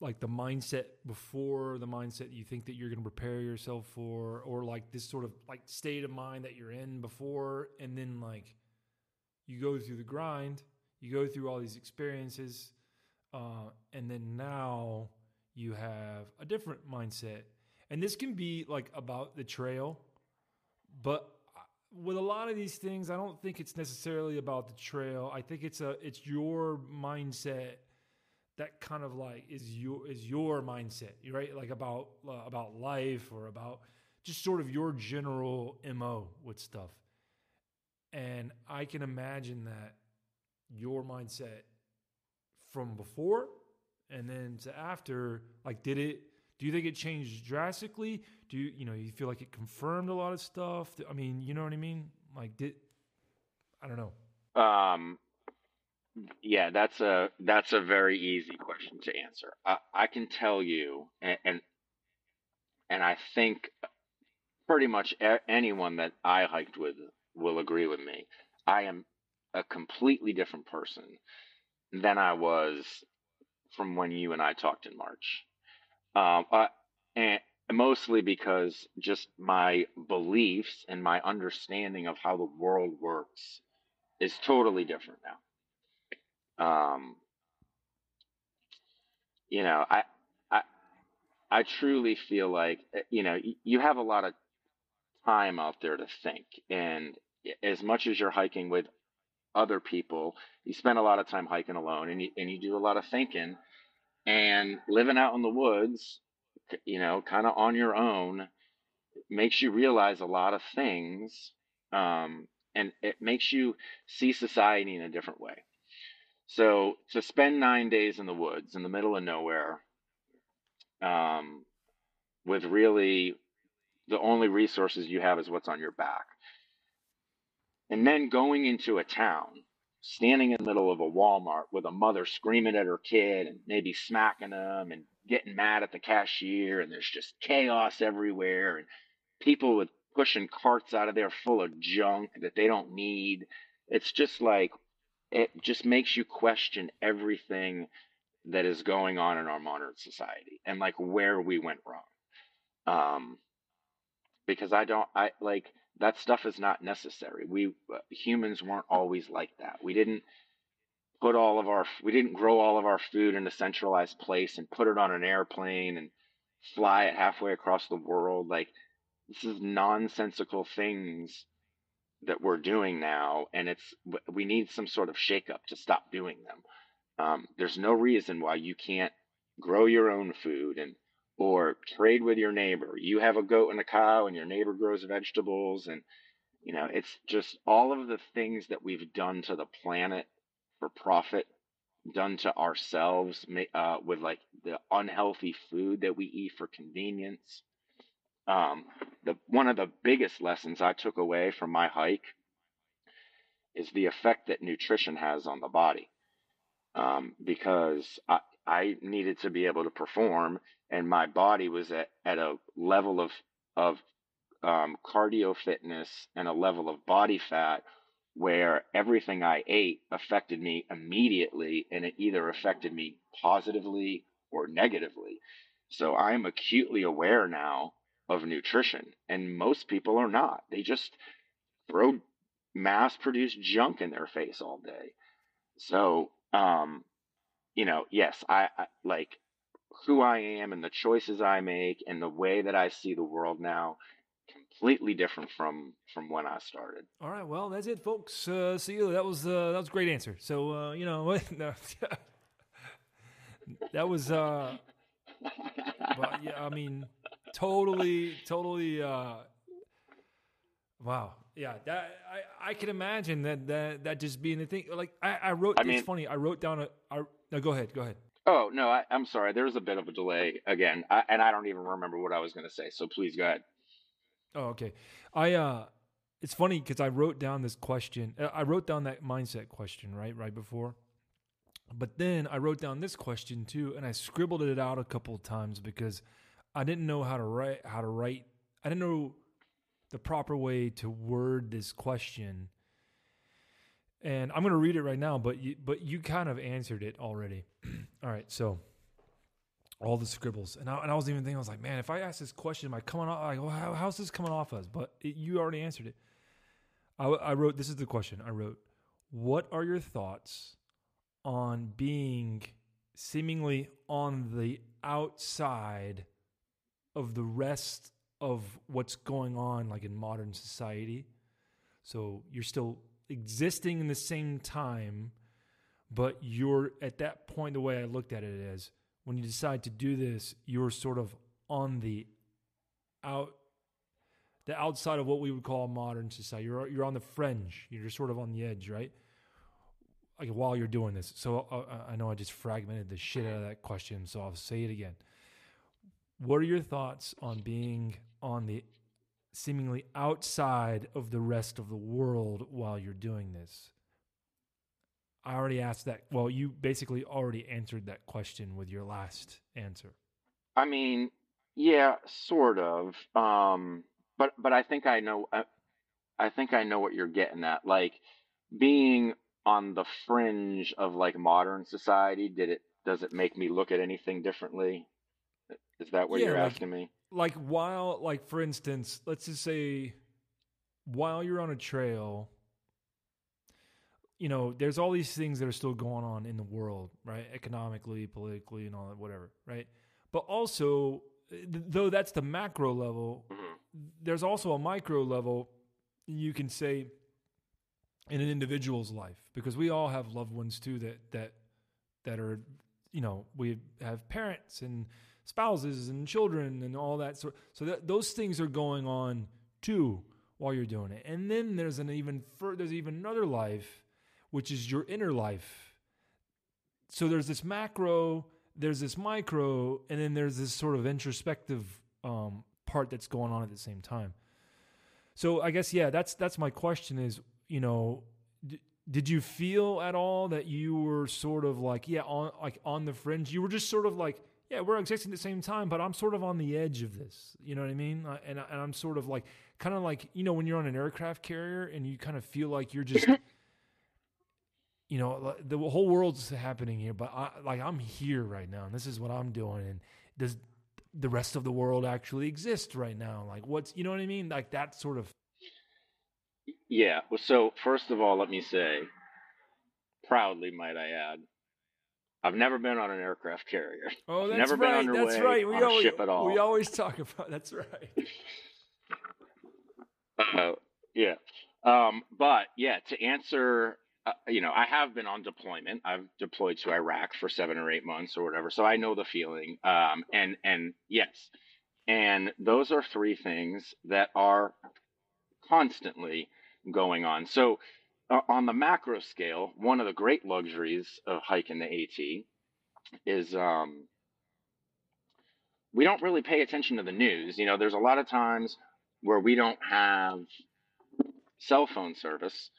like the mindset before the mindset you think that you're going to prepare yourself for, or like this sort of like state of mind that you're in before, and then like you go through the grind you go through all these experiences, uh, and then now you have a different mindset. And this can be like about the trail, but with a lot of these things, I don't think it's necessarily about the trail. I think it's a it's your mindset that kind of like is your is your mindset, right? Like about uh, about life or about just sort of your general mo with stuff. And I can imagine that your mindset from before and then to after like did it do you think it changed drastically do you you know you feel like it confirmed a lot of stuff i mean you know what i mean like did i don't know um yeah that's a that's a very easy question to answer i, I can tell you and, and and i think pretty much anyone that i hiked with will agree with me i am a completely different person than I was from when you and I talked in March. Um, uh, and mostly because just my beliefs and my understanding of how the world works is totally different now. Um, you know, I, I, I truly feel like, eh, you know, you have a lot of time out there to think. And as much as you're hiking with other people. You spend a lot of time hiking alone and you, and you do a lot of thinking and living out in the woods, you know, kind of on your own makes you realize a lot of things. Um, and it makes you see society in a different way. So to spend nine days in the woods in the middle of nowhere, um, with really the only resources you have is what's on your back. And then going into a town, standing in the middle of a Walmart with a mother screaming at her kid and maybe smacking them and getting mad at the cashier, and there's just chaos everywhere, and people with pushing carts out of there full of junk that they don't need. It's just like, it just makes you question everything that is going on in our modern society and like where we went wrong. Um, because I don't, I like that stuff is not necessary. We uh, humans weren't always like that. We didn't put all of our, we didn't grow all of our food in a centralized place and put it on an airplane and fly it halfway across the world. Like this is nonsensical things that we're doing now, and it's we need some sort of shakeup to stop doing them. Um, there's no reason why you can't grow your own food and or trade with your neighbor. You have a goat and a cow, and your neighbor grows vegetables, and you know it's just all of the things that we've done to the planet for profit, done to ourselves uh, with like the unhealthy food that we eat for convenience. Um, the one of the biggest lessons I took away from my hike is the effect that nutrition has on the body. Um, because I, I needed to be able to perform, and my body was at, at a level of of um, cardio fitness and a level of body fat where everything I ate affected me immediately, and it either affected me positively or negatively. So I'm acutely aware now of nutrition, and most people are not. They just throw mass produced junk in their face all day. So, um, you know, yes, I, I like who I am and the choices I make and the way that I see the world now completely different from from when I started. All right, well, that's it, folks. Uh, see you. That was uh, that was a great answer. So uh, you know, no, that was. Uh, but yeah, I mean, totally, totally. Uh, wow. Yeah, that I, I can imagine that that that just being the thing. Like I, I wrote. I mean, it's funny. I wrote down a. I, no, go ahead. Go ahead. Oh no, I, I'm sorry. There was a bit of a delay again, I, and I don't even remember what I was going to say. So please go ahead. Oh, okay. I uh, it's funny because I wrote down this question. Uh, I wrote down that mindset question right right before, but then I wrote down this question too, and I scribbled it out a couple of times because I didn't know how to write how to write. I didn't know the proper way to word this question. And I'm going to read it right now, but you, but you kind of answered it already. all right, so all the scribbles, and I, and I was even thinking, I was like, man, if I ask this question, am I coming off? Like, well, how, how's this coming off us? But it, you already answered it. I, I wrote, this is the question. I wrote, what are your thoughts on being seemingly on the outside of the rest of what's going on like in modern society. So you're still existing in the same time, but you're at that point the way I looked at it is when you decide to do this, you're sort of on the out the outside of what we would call modern society. You're you're on the fringe. You're sort of on the edge, right? Like while you're doing this. So uh, I know I just fragmented the shit out of that question, so I'll say it again. What are your thoughts on being on the seemingly outside of the rest of the world while you're doing this? I already asked that. Well, you basically already answered that question with your last answer. I mean, yeah, sort of. Um, but but I think I know. I, I think I know what you're getting at. Like being on the fringe of like modern society. Did it? Does it make me look at anything differently? Is that what yeah, you're like, asking me? Like while, like for instance, let's just say, while you're on a trail, you know, there's all these things that are still going on in the world, right? Economically, politically, and all that, whatever, right? But also, though that's the macro level, mm-hmm. there's also a micro level. You can say in an individual's life because we all have loved ones too that that that are you know we have parents and spouses and children and all that sort. So that those things are going on too while you're doing it. And then there's an even further, there's even another life, which is your inner life. So there's this macro, there's this micro, and then there's this sort of introspective um, part that's going on at the same time. So I guess yeah, that's that's my question is, you know, d- did you feel at all that you were sort of like yeah, on like on the fringe? You were just sort of like yeah, we're existing at the same time, but I'm sort of on the edge of this. You know what I mean? And and I'm sort of like kind of like you know when you're on an aircraft carrier and you kind of feel like you're just you know the whole world's happening here, but I, like I'm here right now, and this is what I'm doing. And does the rest of the world actually exist right now? Like what's you know what I mean? Like that sort of. Yeah. Well, so first of all, let me say, proudly might I add, I've never been on an aircraft carrier. Oh, that's never right. been that's right. We always, a ship at all. We always talk about that's right. Uh, yeah. Um, but yeah, to answer, uh, you know, I have been on deployment. I've deployed to Iraq for seven or eight months or whatever, so I know the feeling. Um, and and yes, and those are three things that are constantly going on. So uh, on the macro scale, one of the great luxuries of hiking the AT is um, we don't really pay attention to the news. You know, there's a lot of times where we don't have cell phone service.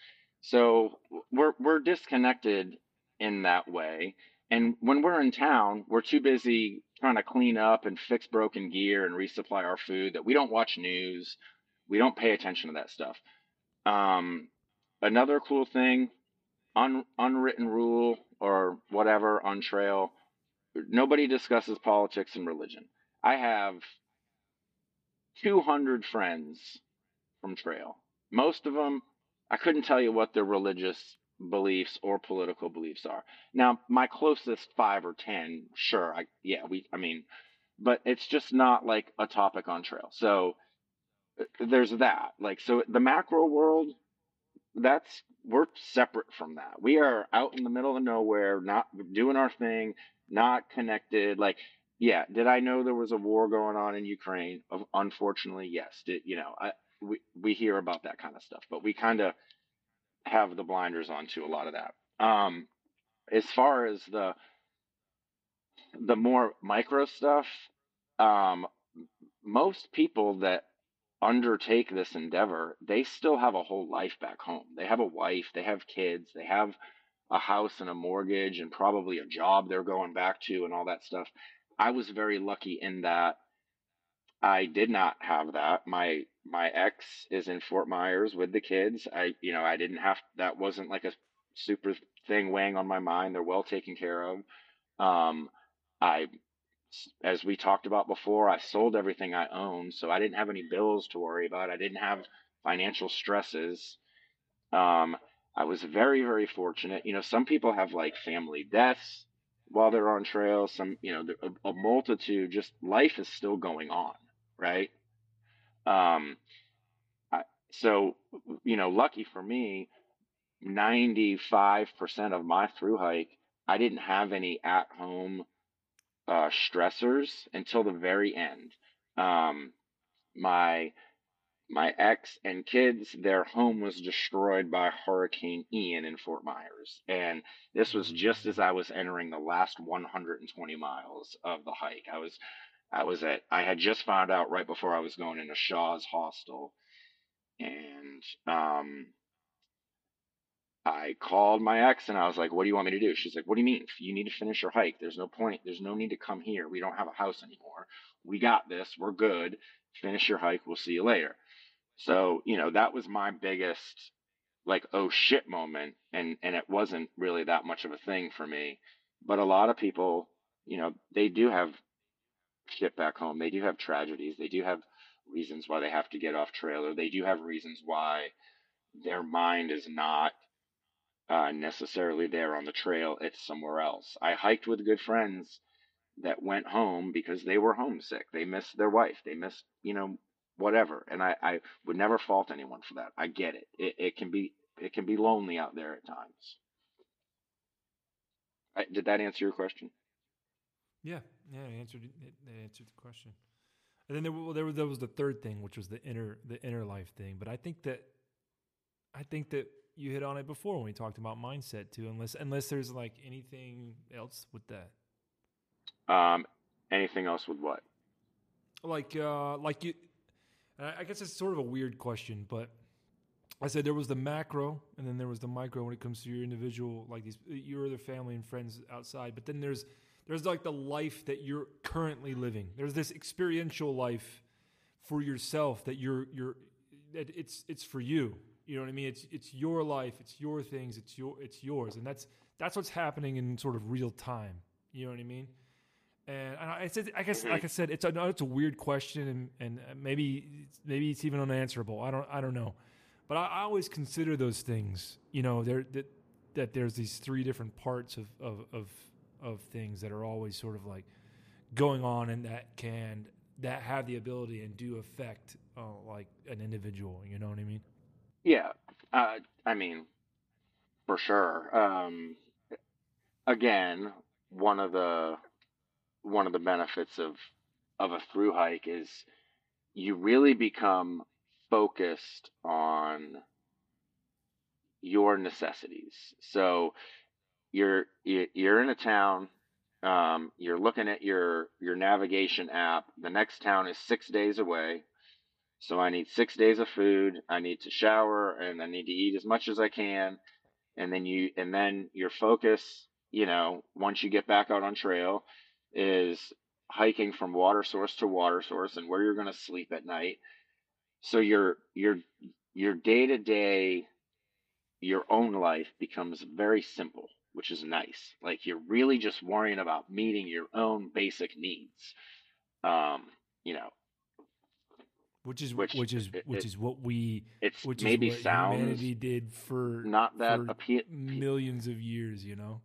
So we're we're disconnected in that way. And when we're in town, we're too busy trying to clean up and fix broken gear and resupply our food that we don't watch news. We don't pay attention to that stuff. Um, another cool thing, un, unwritten rule or whatever on trail, nobody discusses politics and religion. I have 200 friends from trail. Most of them, I couldn't tell you what their religious beliefs or political beliefs are. Now, my closest five or 10, sure, I, yeah, we, I mean, but it's just not like a topic on trail. So uh, there's that. Like, so the macro world, that's, we're separate from that. We are out in the middle of nowhere, not doing our thing, not connected. Like, yeah, did I know there was a war going on in Ukraine? Unfortunately, yes. Did you know? I we we hear about that kind of stuff, but we kind of have the blinders on to a lot of that. Um, as far as the the more micro stuff, um, most people that undertake this endeavor, they still have a whole life back home. They have a wife, they have kids, they have a house and a mortgage, and probably a job they're going back to, and all that stuff. I was very lucky in that I did not have that. My my ex is in Fort Myers with the kids. I you know, I didn't have that wasn't like a super thing weighing on my mind. They're well taken care of. Um I as we talked about before, I sold everything I owned, so I didn't have any bills to worry about. I didn't have financial stresses. Um I was very very fortunate. You know, some people have like family deaths while they're on trail. Some, you know, a, a multitude. Just life is still going on right? Um, I, so, you know, lucky for me, 95% of my through hike, I didn't have any at home uh, stressors until the very end. Um, my my ex and kids, their home was destroyed by Hurricane Ian in Fort Myers. And this was just as I was entering the last 120 miles of the hike. I was I was at, I had just found out right before I was going into Shaw's hostel. And, um, I called my ex and I was like, what do you want me to do? She's like, what do you mean? You need to finish your hike. There's no point. There's no need to come here. We don't have a house anymore. We got this. We're good. Finish your hike. We'll see you later. So, you know, that was my biggest like, oh shit moment. And, and it wasn't really that much of a thing for me. But a lot of people, you know, they do have shit back home. They do have tragedies. They do have reasons why they have to get off trailer. They do have reasons why their mind is not uh, necessarily there on the trail. It's somewhere else. I hiked with good friends that went home because they were homesick. They missed their wife. They missed, you know, whatever. And I, I would never fault anyone for that. I get it. It, it can be it can be lonely out there at times. I, did that answer your question? Yeah, yeah, it answered it, it answered the question. And then there, well, there, there was the third thing, which was the inner the inner life thing. But I think that I think that you hit on it before when we talked about mindset too. Unless unless there's like anything else with that. Um, anything else with what? Like uh, like you I guess it's sort of a weird question, but I said there was the macro, and then there was the micro when it comes to your individual, like these your other family and friends outside. But then there's there's like the life that you're currently living. There's this experiential life for yourself that you're you're that it's it's for you. You know what I mean? It's it's your life, it's your things, it's your it's yours, and that's that's what's happening in sort of real time. You know what I mean? And I said, I guess, like I said, it's a it's a weird question, and, and maybe maybe it's even unanswerable. I don't I don't know, but I, I always consider those things. You know, there that that there's these three different parts of, of of of things that are always sort of like going on, and that can that have the ability and do affect uh, like an individual. You know what I mean? Yeah, uh, I mean, for sure. Um, again, one of the one of the benefits of of a through hike is you really become focused on your necessities. So you're you're in a town, um, you're looking at your your navigation app. The next town is six days away, so I need six days of food. I need to shower and I need to eat as much as I can, and then you and then your focus, you know, once you get back out on trail, is hiking from water source to water source and where you're going to sleep at night. So your your your day to day, your own life becomes very simple, which is nice. Like you're really just worrying about meeting your own basic needs. Um, you know, which is which, which is it, which is what we it's which maybe is what sounds humanity did for not that for appeal millions of years you know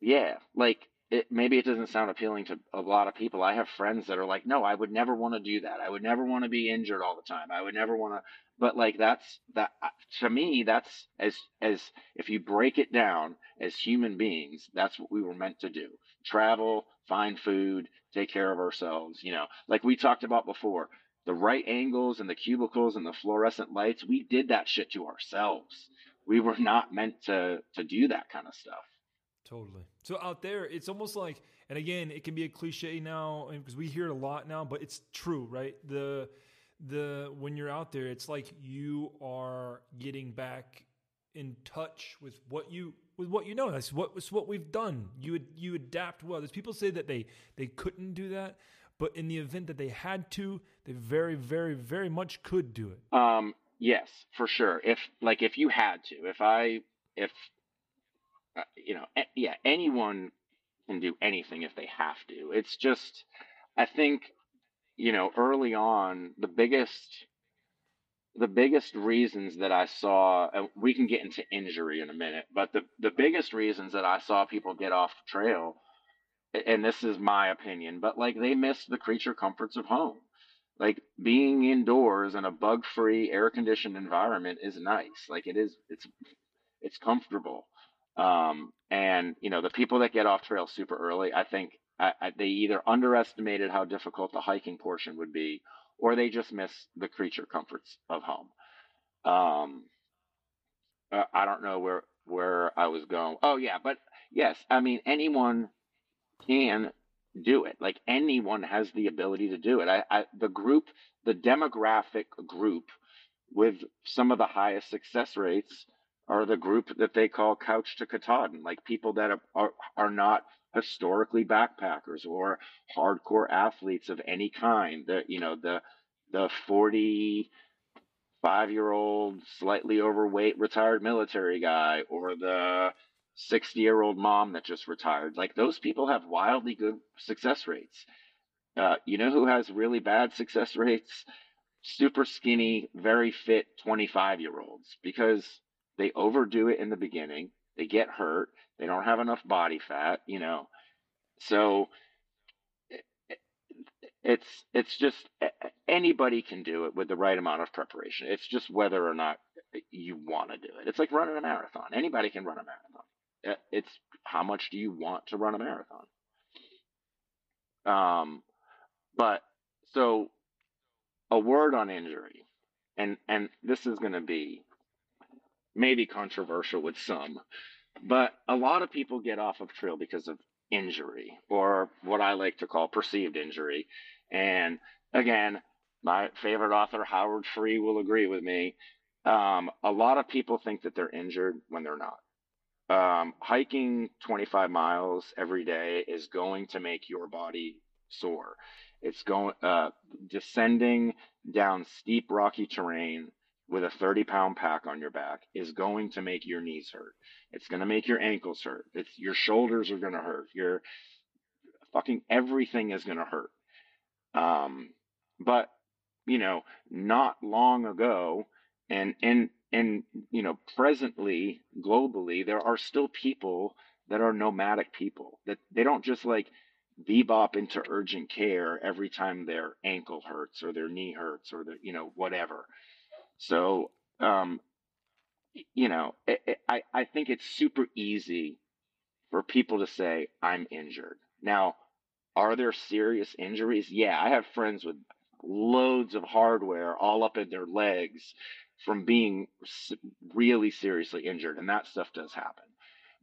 yeah like it, maybe it doesn't sound appealing to a lot of people. I have friends that are like, no, I would never want to do that. I would never want to be injured all the time. I would never want to, but like that's that uh, to me, that's as, as if you break it down as human beings, that's what we were meant to do. Travel, find food, take care of ourselves, you know, like we talked about before, the right angles and the cubicles and the fluorescent lights, we did that shit to ourselves. We were not meant to, to do that kind of stuff. Totally. So out there, it's almost like, and again, it can be a cliche now because we hear it a lot now, but it's true, right? The the when you're out there, it's like you are getting back in touch with what you with what you know. That's what what we've done. You you adapt well. There's people say that they they couldn't do that, but in the event that they had to, they very very very much could do it. Um. Yes, for sure. If like if you had to, if I if uh, you know, yeah, anyone can do anything if they have to. It's just, I think, you know, early on, the biggest, the biggest reasons that I saw, and we can get into injury in a minute, but the, the biggest reasons that I saw people get off the trail, and this is my opinion, but like they missed the creature comforts of home. Like being indoors in a bug free, air conditioned environment is nice. Like it is, it's, it's comfortable. Um, and you know, the people that get off trail super early, I think I, I, they either underestimated how difficult the hiking portion would be, or they just miss the creature comforts of home. Um, uh, I don't know where where I was going. Oh yeah, but yes, I mean anyone can do it. Like anyone has the ability to do it. I, I the group, the demographic group with some of the highest success rates are the group that they call couch to Katahdin, like people that are, are not historically backpackers or hardcore athletes of any kind. The you know the the forty five year old slightly overweight retired military guy or the 60 year old mom that just retired like those people have wildly good success rates uh, you know who has really bad success rates super skinny very fit 25 year olds because they overdo it in the beginning. They get hurt. They don't have enough body fat, you know. So eh, eh, it's it's just eh, anybody can do it with the right amount of preparation. It's just whether or not you want to do it. It's like running a marathon. Anybody can run a marathon. It's how much do you want to run a marathon? Um, but so a word on injury, and and this is going to be maybe controversial with some, but a lot of people get off of trail because of injury or what I like to call perceived injury. And again, my favorite author, Howard Free, will agree with me. Um, a lot of people think that they're injured when they're not. Um, hiking 25 miles every day is going to make your body sore. It's going uh, descending down steep rocky terrain with a 30 pound pack on your back is going to make your knees hurt. It's going to make your ankles hurt. It's your shoulders are going to hurt. Your fucking everything is going to hurt. Um, but you know, not long ago, and and and you know, presently globally, there are still people that are nomadic people that they don't just like bebop into urgent care every time their ankle hurts or their knee hurts or the you know whatever. So um, you know, it, it, I I think it's super easy for people to say I'm injured. Now, are there serious injuries? Yeah, I have friends with loads of hardware all up in their legs from being really seriously injured, and that stuff does happen.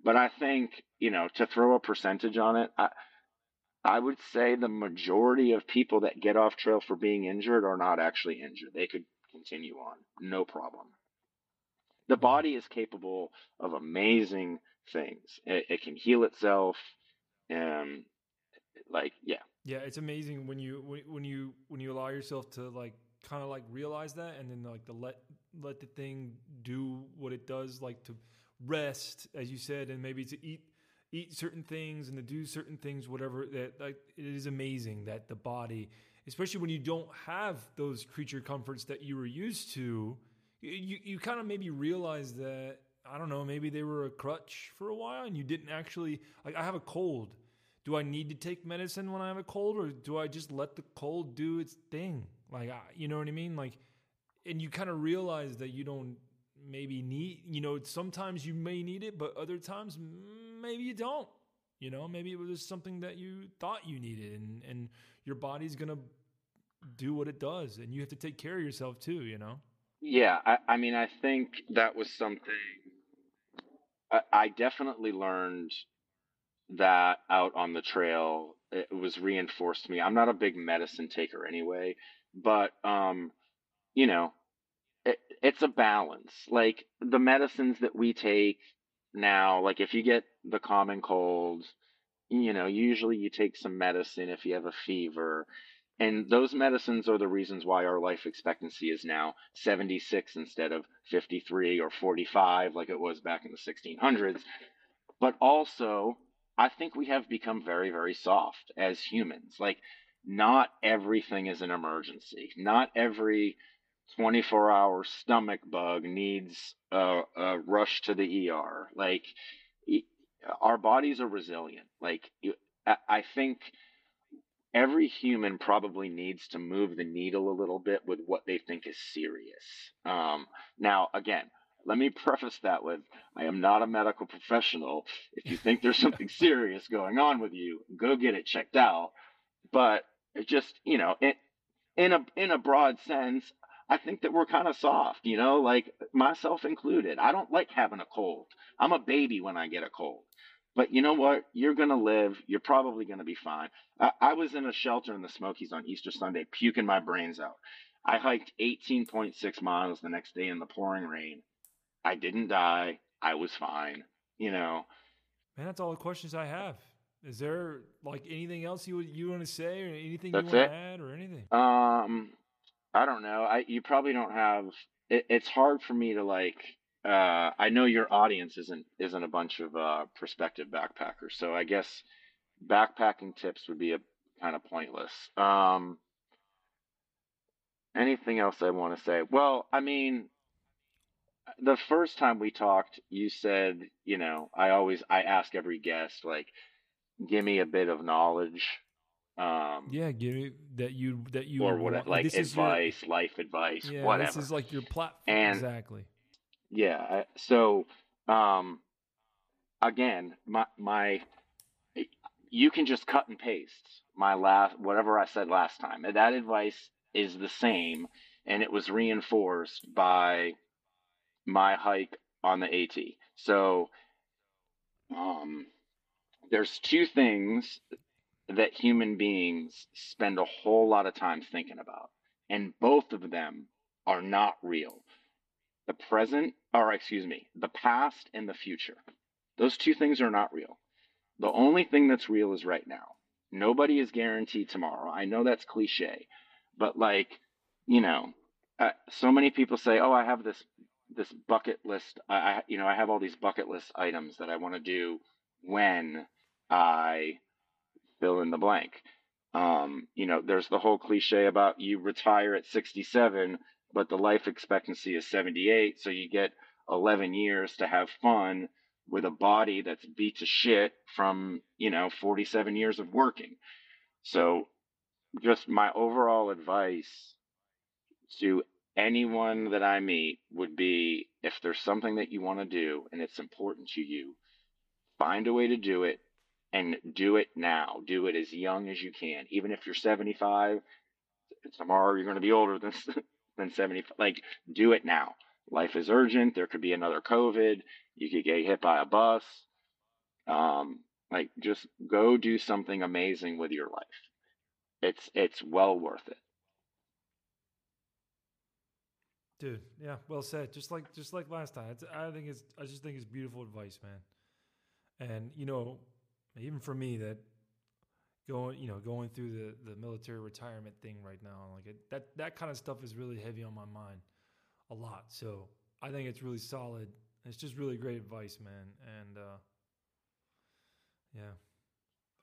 But I think you know to throw a percentage on it, I I would say the majority of people that get off trail for being injured are not actually injured. They could continue on, no problem. The body is capable of amazing things. It, it can heal itself, and like yeah, yeah, it's amazing when you when you when you allow yourself to like kind of like realize that, and then like to let let the thing do what it does, like to rest, as you said, and maybe to eat eat certain things and to do certain things, whatever. That like it is amazing that the body, especially when you don't have those creature comforts that you were used to, you you kind of maybe realize that I don't know, maybe they were a crutch for a while, and you didn't actually like. I have a cold do I need to take medicine when I have a cold or do I just let the cold do its thing? Like, you know what I mean? Like, and you kind of realize that you don't maybe need, you know, sometimes you may need it, but other times mm, maybe you don't. You know, maybe it was something that you thought you needed and, and your body's to do what it does and you have to take care of yourself too, you know? Yeah. I, I mean, I think that was something I, I definitely learned that out on the trail it was reinforced to me. I'm not a big medicine taker anyway, but um, you know, it, it's a balance. Like the medicines that we take now, like if you get the common cold, you know, usually you take some medicine if you have a fever. And those medicines are the reasons why our life expectancy is now 76 instead of 53 or 45 like it was back in the 1600s. But also, I think we have become very, very soft as humans. Like, not everything is an emergency. Not every 24 hour stomach bug needs a, a rush to the ER. Like, our bodies are resilient. Like, I think every human probably needs to move the needle a little bit with what they think is serious. Um, now, again, let me preface that with I am not a medical professional. If you think there's something serious going on with you, go get it checked out. But it just, you know, it, in a in a broad sense, I think that we're kind of soft, you know, like myself included. I don't like having a cold. I'm a baby when I get a cold. But you know what? You're going to live. You're probably going to be fine. I, I was in a shelter in the Smokies on Easter Sunday, puking my brains out. I hiked 18.6 miles the next day in the pouring rain. I didn't die. I was fine. You know. Man, that's all the questions I have. Is there like anything else you you want to say or anything that's you want it. to add or anything? Um, I don't know. I you probably don't have. It, it's hard for me to like. Uh, I know your audience isn't isn't a bunch of uh, prospective backpackers, so I guess backpacking tips would be a kind of pointless. Um, anything else I want to say? Well, I mean, the first time we talked, you said, you know, I always I ask every guest like, give me a bit of knowledge. Um, yeah, give me that you that you or what like advice, your, life advice, yeah, whatever. This is like your platform, and, exactly. Yeah. So, um, again, my my, you can just cut and paste my last whatever I said last time. That advice is the same, and it was reinforced by my hike on the AT. So um, there's two things that human beings spend a whole lot of time thinking about. And both of them are not real. The present, or excuse me, the past and the future. Those two things are not real. The only thing that's real is right now. Nobody is guaranteed tomorrow. I know that's cliche, but like, you know, uh, so many people say, "Oh, I have this this bucket list. I, I you know, I have all these bucket list items that I want to do when I fill in the blank." Um, you know, there's the whole cliche about you retire at 67, but the life expectancy is 78, so you get 11 years to have fun with a body that's beat to shit from, you know, 47 years of working. So just my overall advice to anyone that I meet would be if there's something that you want to do and it's important to you, find a way to do it and do it now. Do it as young as you can. Even if you're 75, tomorrow you're going to be older than than 75. Like do it now. Life is urgent. There could be another COVID. You could get hit by a bus. Um, like just go do something amazing with your life. It's it's well worth it. Dude, yeah, well said. Just like just like last time. It's, I think it's I just think it's beautiful advice, man. And you know, even for me that going you know going through the the military retirement thing right now, like it, that that kind of stuff is really heavy on my mind a lot. So I think it's really solid. It's just really great advice, man. And uh, yeah,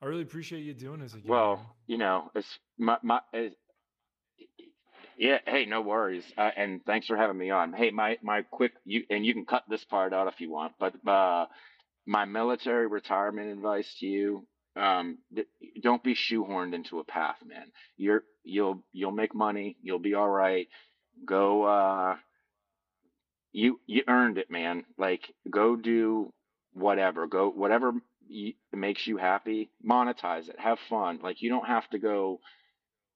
I really appreciate you doing this again. Well, man. you know, it's my my. It's, yeah. Hey, no worries. Uh, and thanks for having me on. Hey, my my quick you and you can cut this part out if you want, but uh, my military retirement advice to you um, don't be shoehorned into a path, man. You're you'll you'll make money. You'll be all right. Go uh, you you earned it, man. Like go do whatever. Go whatever makes you happy. Monetize it. Have fun. Like you don't have to go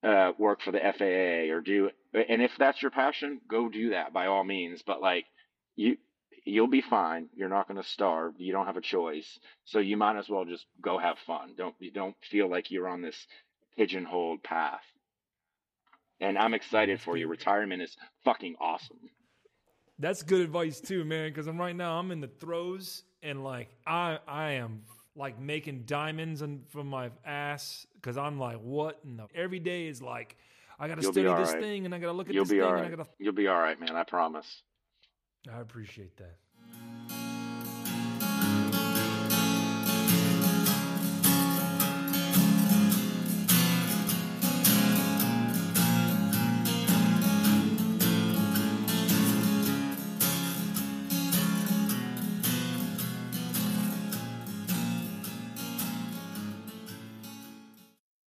uh, work for the FAA or do. And if that's your passion, go do that by all means. But like you you'll be fine. You're not going to starve. You don't have a choice. So you might as well just go have fun. Don't you don't feel like you're on this pigeonholed path. And I'm excited for you. Retirement is fucking awesome. That's good advice too, man. Because I'm right now, I'm in the throes, and like I, I am like making diamonds and from my ass because I'm like, what? And the, every day is like, I got to study this right. thing, and I got to look at You'll this thing, right. and I got to. You'll be all right, man. I promise. I appreciate that.